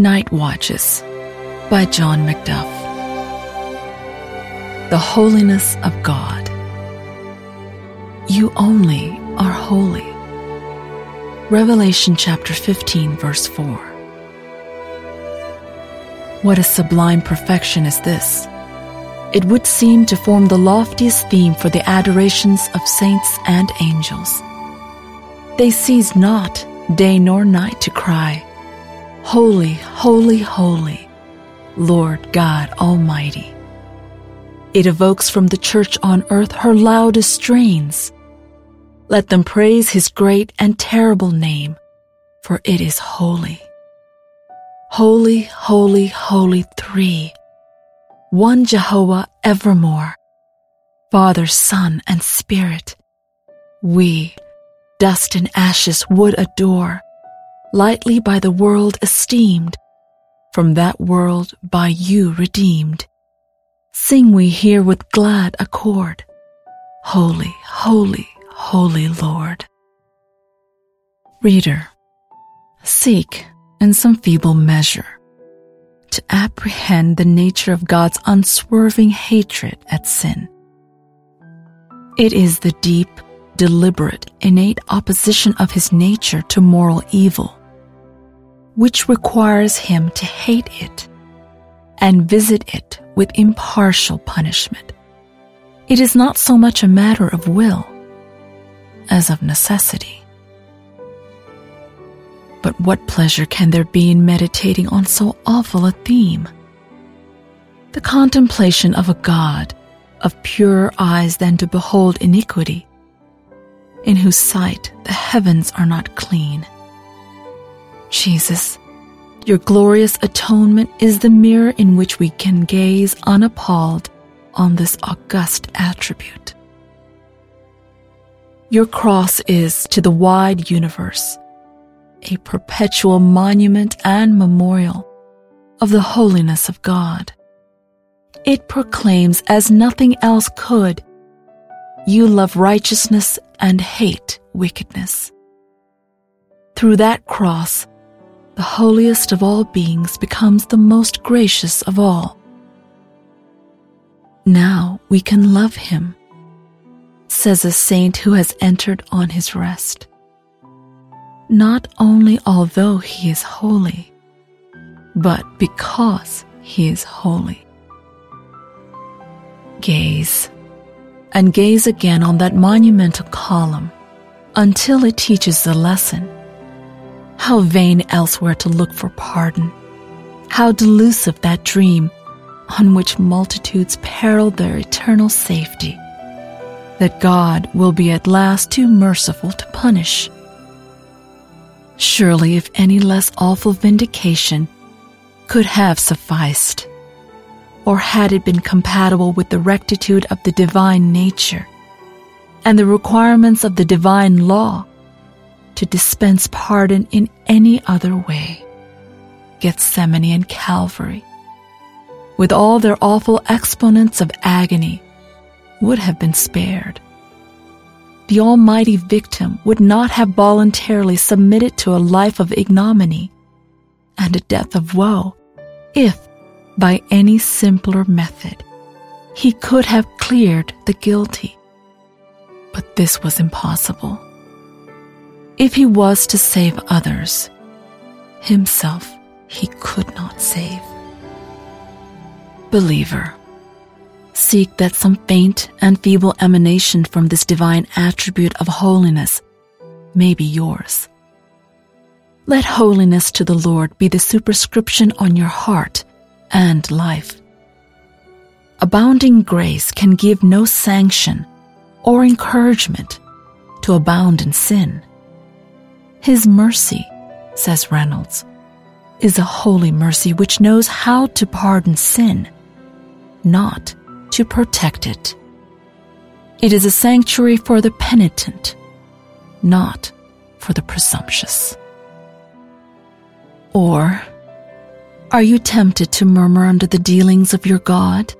Night Watches by John Macduff. The Holiness of God. You only are holy. Revelation chapter 15, verse 4. What a sublime perfection is this! It would seem to form the loftiest theme for the adorations of saints and angels. They cease not day nor night to cry, Holy, holy, holy, Lord God Almighty. It evokes from the church on earth her loudest strains. Let them praise his great and terrible name, for it is holy. Holy, holy, holy three, one Jehovah evermore, Father, Son, and Spirit. We, dust and ashes, would adore lightly by the world esteemed, from that world by you redeemed. Sing we here with glad accord, Holy, holy, holy Lord. Reader, seek in some feeble measure to apprehend the nature of God's unswerving hatred at sin. It is the deep, deliberate, innate opposition of his nature to moral evil which requires him to hate it and visit it with impartial punishment. It is not so much a matter of will as of necessity. But what pleasure can there be in meditating on so awful a theme? The contemplation of a God of purer eyes than to behold iniquity, in whose sight the heavens are not clean Jesus, your glorious atonement is the mirror in which we can gaze unappalled on this august attribute. Your cross is to the wide universe a perpetual monument and memorial of the holiness of God. It proclaims, as nothing else could, you love righteousness and hate wickedness. Through that cross, the holiest of all beings becomes the most gracious of all. Now we can love him, says a saint who has entered on his rest. Not only although he is holy, but because he is holy. Gaze and gaze again on that monumental column until it teaches the lesson how vain elsewhere to look for pardon. How delusive that dream on which multitudes peril their eternal safety. That God will be at last too merciful to punish. Surely, if any less awful vindication could have sufficed, or had it been compatible with the rectitude of the divine nature and the requirements of the divine law, to dispense pardon in any other way. Gethsemane and Calvary, with all their awful exponents of agony, would have been spared. The almighty victim would not have voluntarily submitted to a life of ignominy and a death of woe if, by any simpler method, he could have cleared the guilty. But this was impossible. If he was to save others, himself he could not save. Believer, seek that some faint and feeble emanation from this divine attribute of holiness may be yours. Let holiness to the Lord be the superscription on your heart and life. Abounding grace can give no sanction or encouragement to abound in sin. His mercy, says Reynolds, is a holy mercy which knows how to pardon sin, not to protect it. It is a sanctuary for the penitent, not for the presumptuous. Or, are you tempted to murmur under the dealings of your God?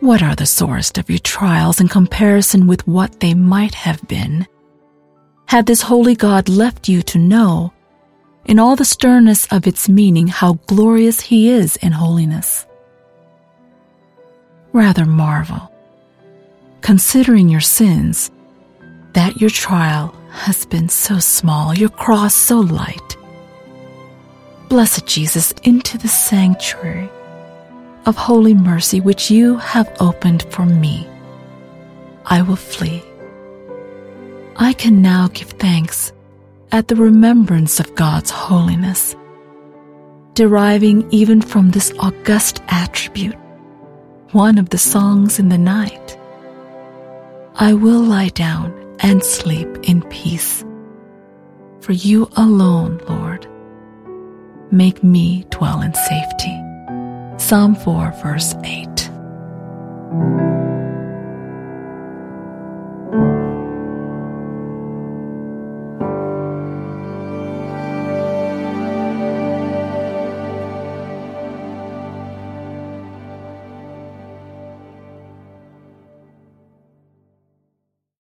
What are the sorest of your trials in comparison with what they might have been? Had this holy God left you to know in all the sternness of its meaning, how glorious He is in holiness. Rather marvel, considering your sins, that your trial has been so small, your cross so light. Blessed Jesus, into the sanctuary of holy mercy which you have opened for me, I will flee. I can now give thanks at the remembrance of God's holiness, deriving even from this august attribute one of the songs in the night. I will lie down and sleep in peace. For you alone, Lord, make me dwell in safety. Psalm 4, verse 8.